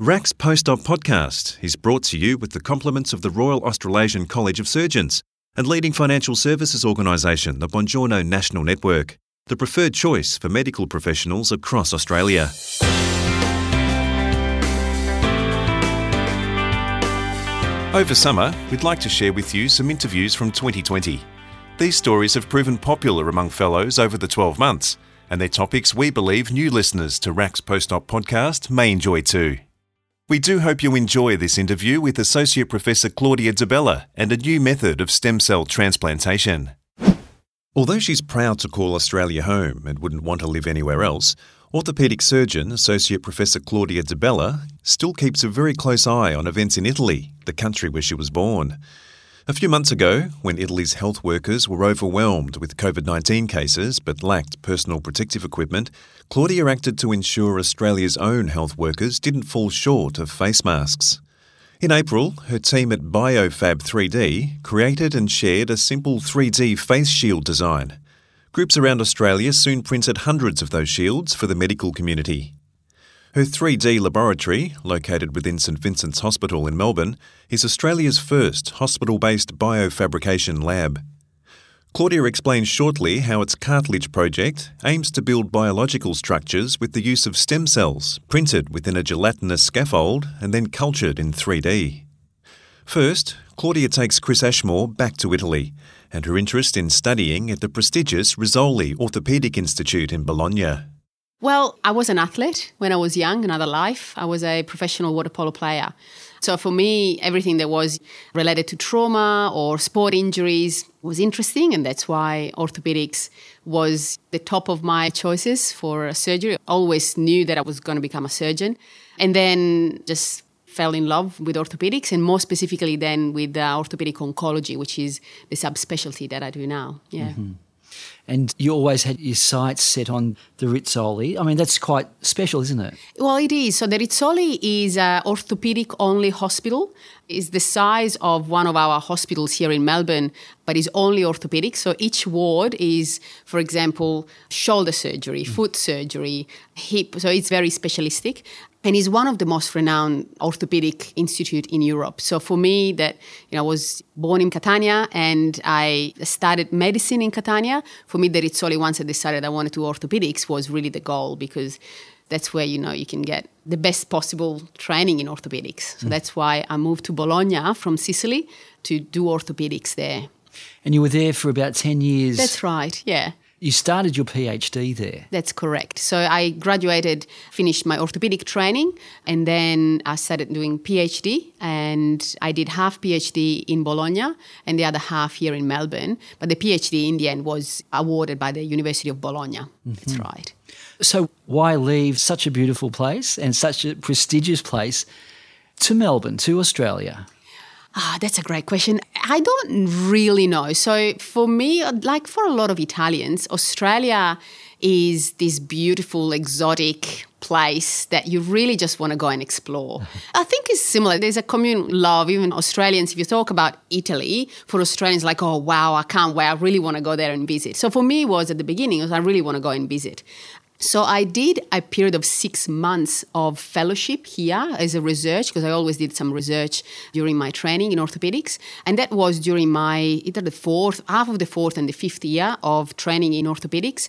RACS Post-Op podcast is brought to you with the compliments of the Royal Australasian College of Surgeons and leading financial services organisation, the Bongiorno National Network, the preferred choice for medical professionals across Australia. Over summer, we'd like to share with you some interviews from 2020. These stories have proven popular among fellows over the 12 months, and they're topics we believe new listeners to RACS Post-Op podcast may enjoy too. We do hope you enjoy this interview with Associate Professor Claudia Di Bella and a new method of stem cell transplantation. Although she's proud to call Australia home and wouldn't want to live anywhere else, orthopaedic surgeon Associate Professor Claudia Di Bella still keeps a very close eye on events in Italy, the country where she was born. A few months ago, when Italy's health workers were overwhelmed with COVID 19 cases but lacked personal protective equipment, Claudia acted to ensure Australia's own health workers didn't fall short of face masks. In April, her team at BioFab 3D created and shared a simple 3D face shield design. Groups around Australia soon printed hundreds of those shields for the medical community. Her 3D laboratory, located within St Vincent's Hospital in Melbourne, is Australia's first hospital based biofabrication lab. Claudia explains shortly how its cartilage project aims to build biological structures with the use of stem cells printed within a gelatinous scaffold and then cultured in 3D. First, Claudia takes Chris Ashmore back to Italy and her interest in studying at the prestigious Rizzoli Orthopaedic Institute in Bologna. Well, I was an athlete when I was young, another life. I was a professional water polo player. So for me, everything that was related to trauma or sport injuries was interesting, and that's why orthopedics was the top of my choices for surgery. I always knew that I was going to become a surgeon. And then just fell in love with orthopedics and more specifically then with uh, orthopedic oncology, which is the subspecialty that I do now. Yeah. Mm-hmm and you always had your sights set on the Rizzoli. I mean, that's quite special, isn't it? Well, it is. So the Rizzoli is an orthopedic only hospital. It's the size of one of our hospitals here in Melbourne, but is only orthopedic. So each ward is, for example, shoulder surgery, mm. foot surgery, hip. So it's very specialistic and is one of the most renowned orthopedic institute in Europe. So for me, that you know, I was born in Catania and I studied medicine in Catania. For me, the only once I decided I wanted to orthopedics, was really the goal because that's where you know you can get the best possible training in orthopedics. So mm. that's why I moved to Bologna from Sicily to do orthopedics there. And you were there for about 10 years. That's right, yeah. You started your PhD there. That's correct. So I graduated, finished my orthopedic training, and then I started doing PhD. And I did half PhD in Bologna and the other half here in Melbourne. But the PhD in the end was awarded by the University of Bologna. Mm-hmm. That's right. So why leave such a beautiful place and such a prestigious place to Melbourne, to Australia? Ah, that's a great question. I don't really know. So for me, like for a lot of Italians, Australia is this beautiful, exotic place that you really just want to go and explore. I think it's similar. There's a common love, even Australians, if you talk about Italy, for Australians, like, oh, wow, I can't wait. I really want to go there and visit. So for me, it was at the beginning, was I really want to go and visit. So I did a period of six months of fellowship here as a research because I always did some research during my training in orthopedics, and that was during my either the fourth, half of the fourth, and the fifth year of training in orthopedics.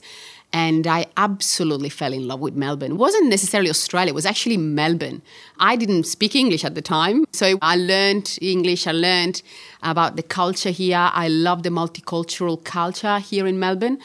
And I absolutely fell in love with Melbourne. It wasn't necessarily Australia, it was actually Melbourne. I didn't speak English at the time. So I learned English, I learned about the culture here. I love the multicultural culture here in Melbourne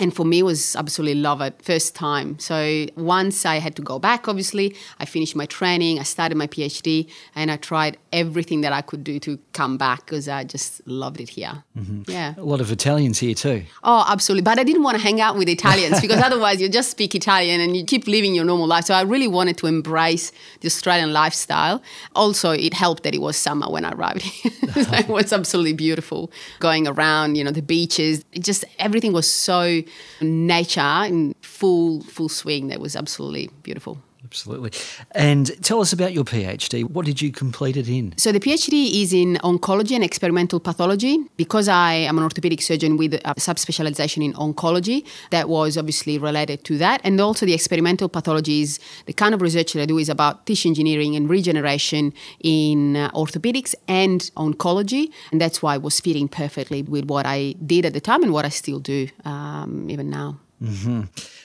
and for me it was absolutely love at first time. So once i had to go back obviously i finished my training i started my phd and i tried everything that i could do to come back because i just loved it here. Mm-hmm. yeah. A lot of italians here too. Oh absolutely. But i didn't want to hang out with italians because otherwise you just speak italian and you keep living your normal life. So i really wanted to embrace the australian lifestyle. Also it helped that it was summer when i arrived here. It was absolutely beautiful going around you know the beaches. It just everything was so nature in full full swing. That was absolutely beautiful. Absolutely. And tell us about your PhD. What did you complete it in? So, the PhD is in oncology and experimental pathology. Because I am an orthopedic surgeon with a subspecialization in oncology, that was obviously related to that. And also, the experimental pathology is the kind of research that I do is about tissue engineering and regeneration in uh, orthopedics and oncology. And that's why it was fitting perfectly with what I did at the time and what I still do um, even now. Mm-hmm.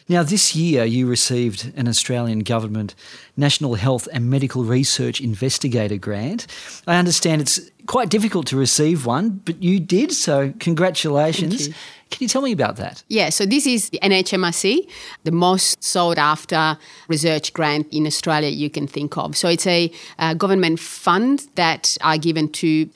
Now, this year you received an Australian Government National Health and Medical Research Investigator grant. I understand it's quite difficult to receive one, but you did, so congratulations. You. Can you tell me about that? Yeah, so this is the NHMRC, the most sought after research grant in Australia you can think of. So it's a, a government fund that are given to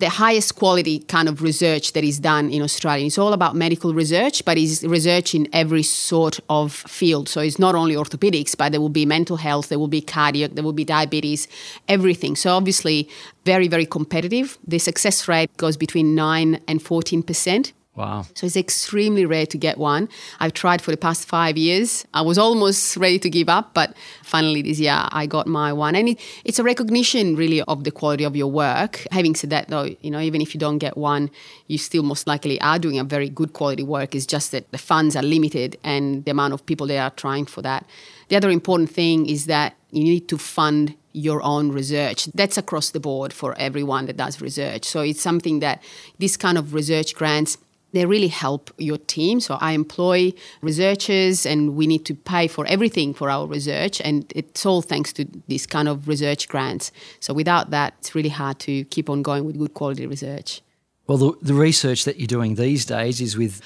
the highest quality kind of research that is done in Australia. It's all about medical research, but it's research in every sort of field. So it's not only orthopedics, but there will be mental health, there will be cardiac, there will be diabetes, everything. So obviously, very, very competitive. The success rate goes between 9 and 14 percent. Wow. So it's extremely rare to get one. I've tried for the past five years. I was almost ready to give up, but finally this year I got my one. And it, it's a recognition really of the quality of your work. Having said that though, you know, even if you don't get one, you still most likely are doing a very good quality work. It's just that the funds are limited and the amount of people that are trying for that. The other important thing is that you need to fund your own research. That's across the board for everyone that does research. So it's something that this kind of research grants they really help your team. So I employ researchers and we need to pay for everything for our research. And it's all thanks to this kind of research grants. So without that, it's really hard to keep on going with good quality research. Well, the, the research that you're doing these days is with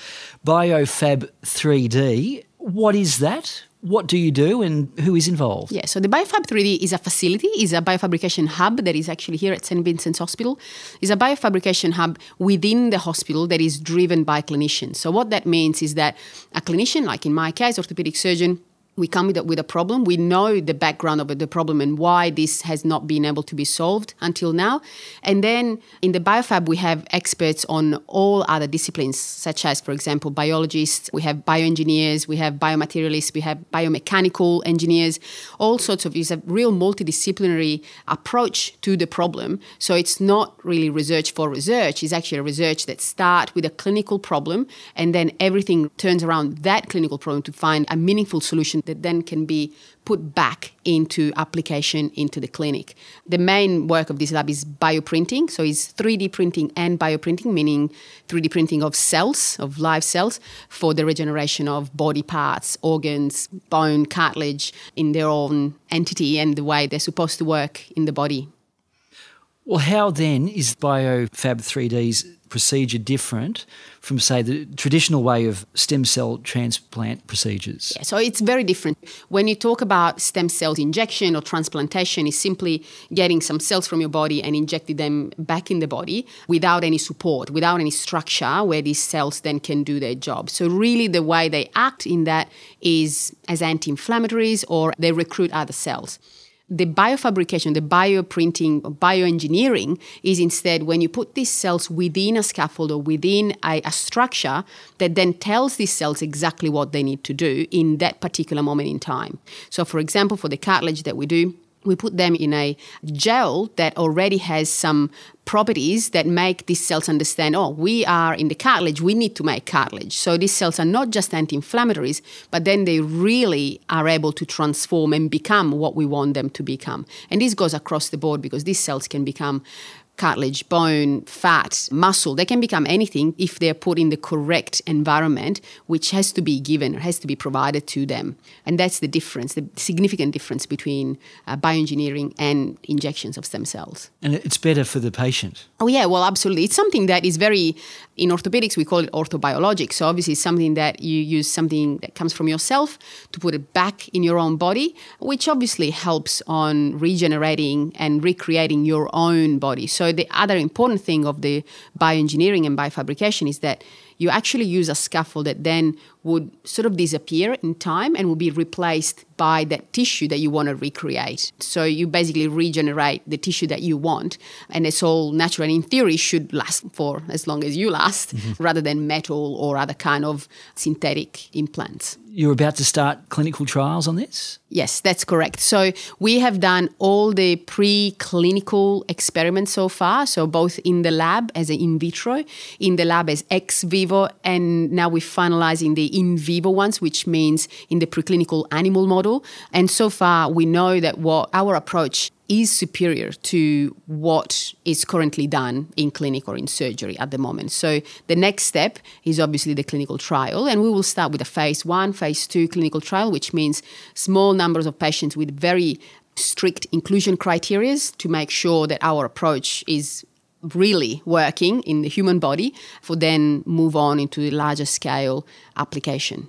BioFab 3D. What is that? What do you do and who is involved? Yeah, so the BioFab 3D is a facility, is a biofabrication hub that is actually here at St. Vincent's Hospital. It's a biofabrication hub within the hospital that is driven by clinicians. So what that means is that a clinician, like in my case, orthopedic surgeon, we come with a, with a problem. We know the background of the problem and why this has not been able to be solved until now. And then in the biofab, we have experts on all other disciplines, such as, for example, biologists, we have bioengineers, we have biomaterialists, we have biomechanical engineers, all sorts of. It's a real multidisciplinary approach to the problem. So it's not really research for research. It's actually a research that starts with a clinical problem, and then everything turns around that clinical problem to find a meaningful solution that then can be put back into application into the clinic. The main work of this lab is bioprinting, so it's 3D printing and bioprinting, meaning 3D printing of cells, of live cells, for the regeneration of body parts, organs, bone, cartilage in their own entity and the way they're supposed to work in the body. Well, how then is BioFab 3D's procedure different from, say, the traditional way of stem cell transplant procedures? Yeah, so it's very different. When you talk about stem cells injection or transplantation, is simply getting some cells from your body and injecting them back in the body without any support, without any structure where these cells then can do their job. So really, the way they act in that is as anti-inflammatories or they recruit other cells the biofabrication, the bioprinting, bioengineering is instead when you put these cells within a scaffold or within a, a, structure that then tells these cells exactly what they need to do in that particular moment in time. So, for example, for the cartilage that we do, we put them in a gel that already has some properties that make these cells understand oh we are in the cartilage we need to make cartilage. So these cells are not just anti-inflammatories but then they really are able to transform and become what we want them to become. And this goes across the board because these cells can become cartilage, bone, fat, muscle. They can become anything if they're put in the correct environment, which has to be given, has to be provided to them. And that's the difference, the significant difference between uh, bioengineering and injections of stem cells. And it's better for the patient. Oh, yeah, well, absolutely. It's something that is very, in orthopedics, we call it orthobiologic. So obviously, it's something that you use something that comes from yourself to put it back in your own body, which obviously helps on regenerating and recreating your own body. So so the other important thing of the bioengineering and biofabrication is that you actually use a scaffold that then would sort of disappear in time and will be replaced by that tissue that you want to recreate. So you basically regenerate the tissue that you want, and it's all natural. And in theory, should last for as long as you last, mm-hmm. rather than metal or other kind of synthetic implants. You're about to start clinical trials on this? Yes, that's correct. So we have done all the preclinical experiments so far, so both in the lab as in vitro, in the lab as ex vivo, and now we're finalizing the in vivo ones, which means in the preclinical animal model. And so far, we know that what our approach is superior to what is currently done in clinic or in surgery at the moment. So the next step is obviously the clinical trial, and we will start with a phase one, phase two clinical trial, which means small numbers of patients with very strict inclusion criteria to make sure that our approach is really working in the human body for then move on into a larger scale application.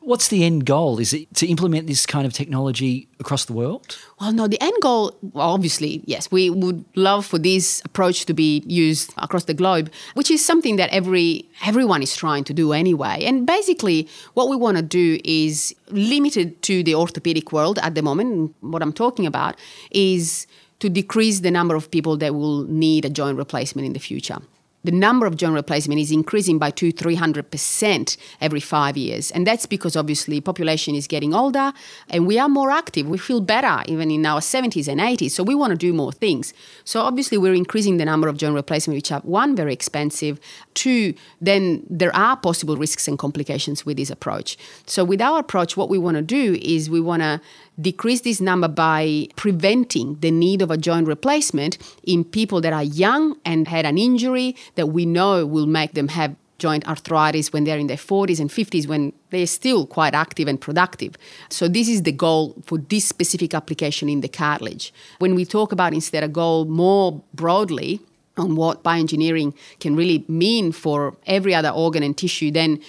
What's the end goal? Is it to implement this kind of technology across the world? Well, no, the end goal, well, obviously, yes, we would love for this approach to be used across the globe, which is something that every everyone is trying to do anyway. And basically, what we want to do is limited to the orthopedic world at the moment. What I'm talking about is to decrease the number of people that will need a joint replacement in the future the number of joint replacement is increasing by two, three hundred percent every five years, and that's because obviously population is getting older and we are more active. We feel better even in our seventies and eighties, so we want to do more things. So obviously we're increasing the number of joint replacement, which are one very expensive, two then there are possible risks and complications with this approach. So with our approach, what we want to do is we want to decrease this number by preventing the need of a joint replacement in people that are young and had an injury that we know will make them have joint arthritis when they're in their 40s and 50s when they're still quite active and productive. So this is the goal for this specific application in the cartilage. When we talk about instead a goal more broadly on what bioengineering can really mean for every other organ and tissue, then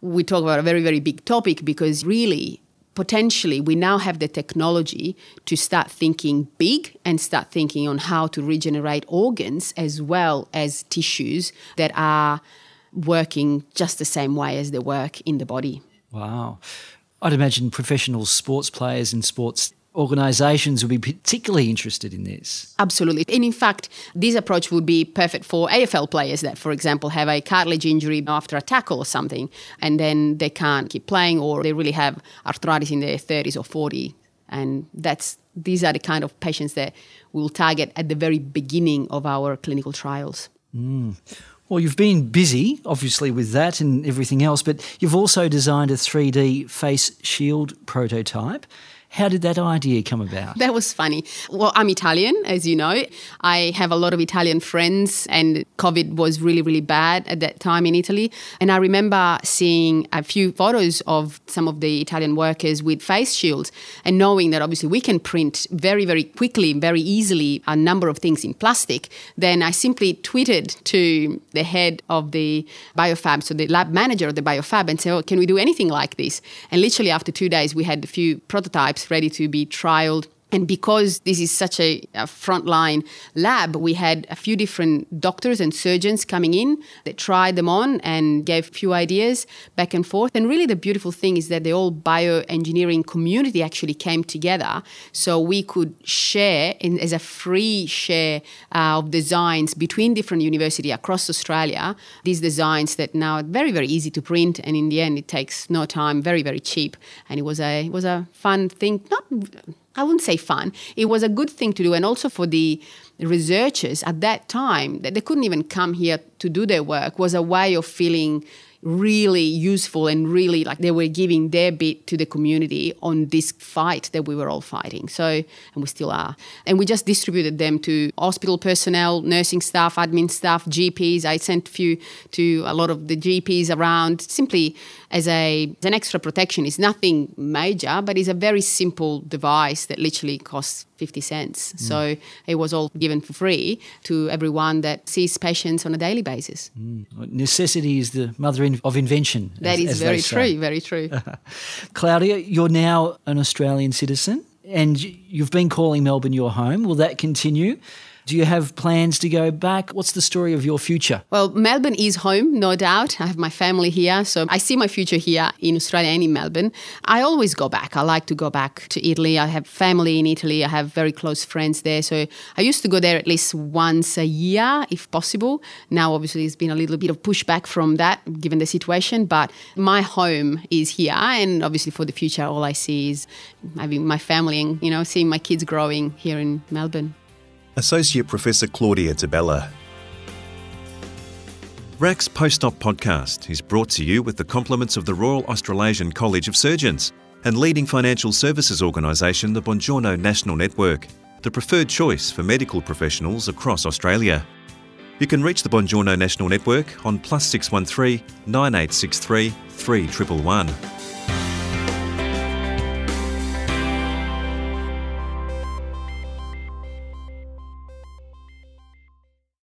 we talk about a very, very big topic because really potentially we now have the technology to start thinking big and start thinking on how to regenerate organs as well as tissues that are working just the same way as they work in the body. Wow. I'd imagine professional sports players and sports organisations would be particularly interested in this. Absolutely. And in fact, this approach would be perfect for AFL players that, for example, have a cartilage injury after a tackle or something, and then they can't keep playing, or they really have arthritis in their 30s or 40. And that's these are the kind of patients that we'll target at the very beginning of our clinical trials. Mm. Well, you've been busy, obviously, with that and everything else, but you've also designed a 3D face shield prototype. How did that idea come about? That was funny. Well, I'm Italian, as you know. I have a lot of Italian friends, and COVID was really, really bad at that time in Italy. And I remember seeing a few photos of some of the Italian workers with face shields and knowing that obviously we can print very, very quickly, very easily a number of things in plastic. Then I simply tweeted to the head of the biofab, so the lab manager of the biofab, and said, Oh, can we do anything like this? And literally after two days, we had a few prototypes ready to be trialed and because this is such a, a frontline lab, we had a few different doctors and surgeons coming in that tried them on and gave a few ideas back and forth. And really, the beautiful thing is that the whole bioengineering community actually came together so we could share in, as a free share uh, of designs between different universities across Australia. These designs that now are very, very easy to print, and in the end, it takes no time, very, very cheap. And it was a, it was a fun thing. Not I wouldn't say fun. It was a good thing to do, and also for the researchers at that time that they couldn't even come here to do their work was a way of feeling really useful and really like they were giving their bit to the community on this fight that we were all fighting. So, and we still are. And we just distributed them to hospital personnel, nursing staff, admin staff, GPs. I sent a few to a lot of the GPs around simply as a as an extra protection. It's nothing major, but it's a very simple device that literally costs 50 cents. Mm. So it was all given for free to everyone that sees patients on a daily basis. Mm. Necessity is the mother of invention. That as, is as very true, very true. Claudia, you're now an Australian citizen and you've been calling Melbourne your home. Will that continue? Do you have plans to go back? What's the story of your future? Well, Melbourne is home, no doubt. I have my family here, so I see my future here in Australia and in Melbourne. I always go back. I like to go back to Italy. I have family in Italy. I have very close friends there. So I used to go there at least once a year, if possible. Now, obviously, there's been a little bit of pushback from that given the situation, but my home is here. And obviously, for the future, all I see is having my family and, you know, seeing my kids growing here in Melbourne. Associate Professor Claudia Tabella. RACS Post-Op podcast is brought to you with the compliments of the Royal Australasian College of Surgeons and leading financial services organisation the Bongiorno National Network, the preferred choice for medical professionals across Australia. You can reach the Bongiorno National Network on plus 613 9863 3111.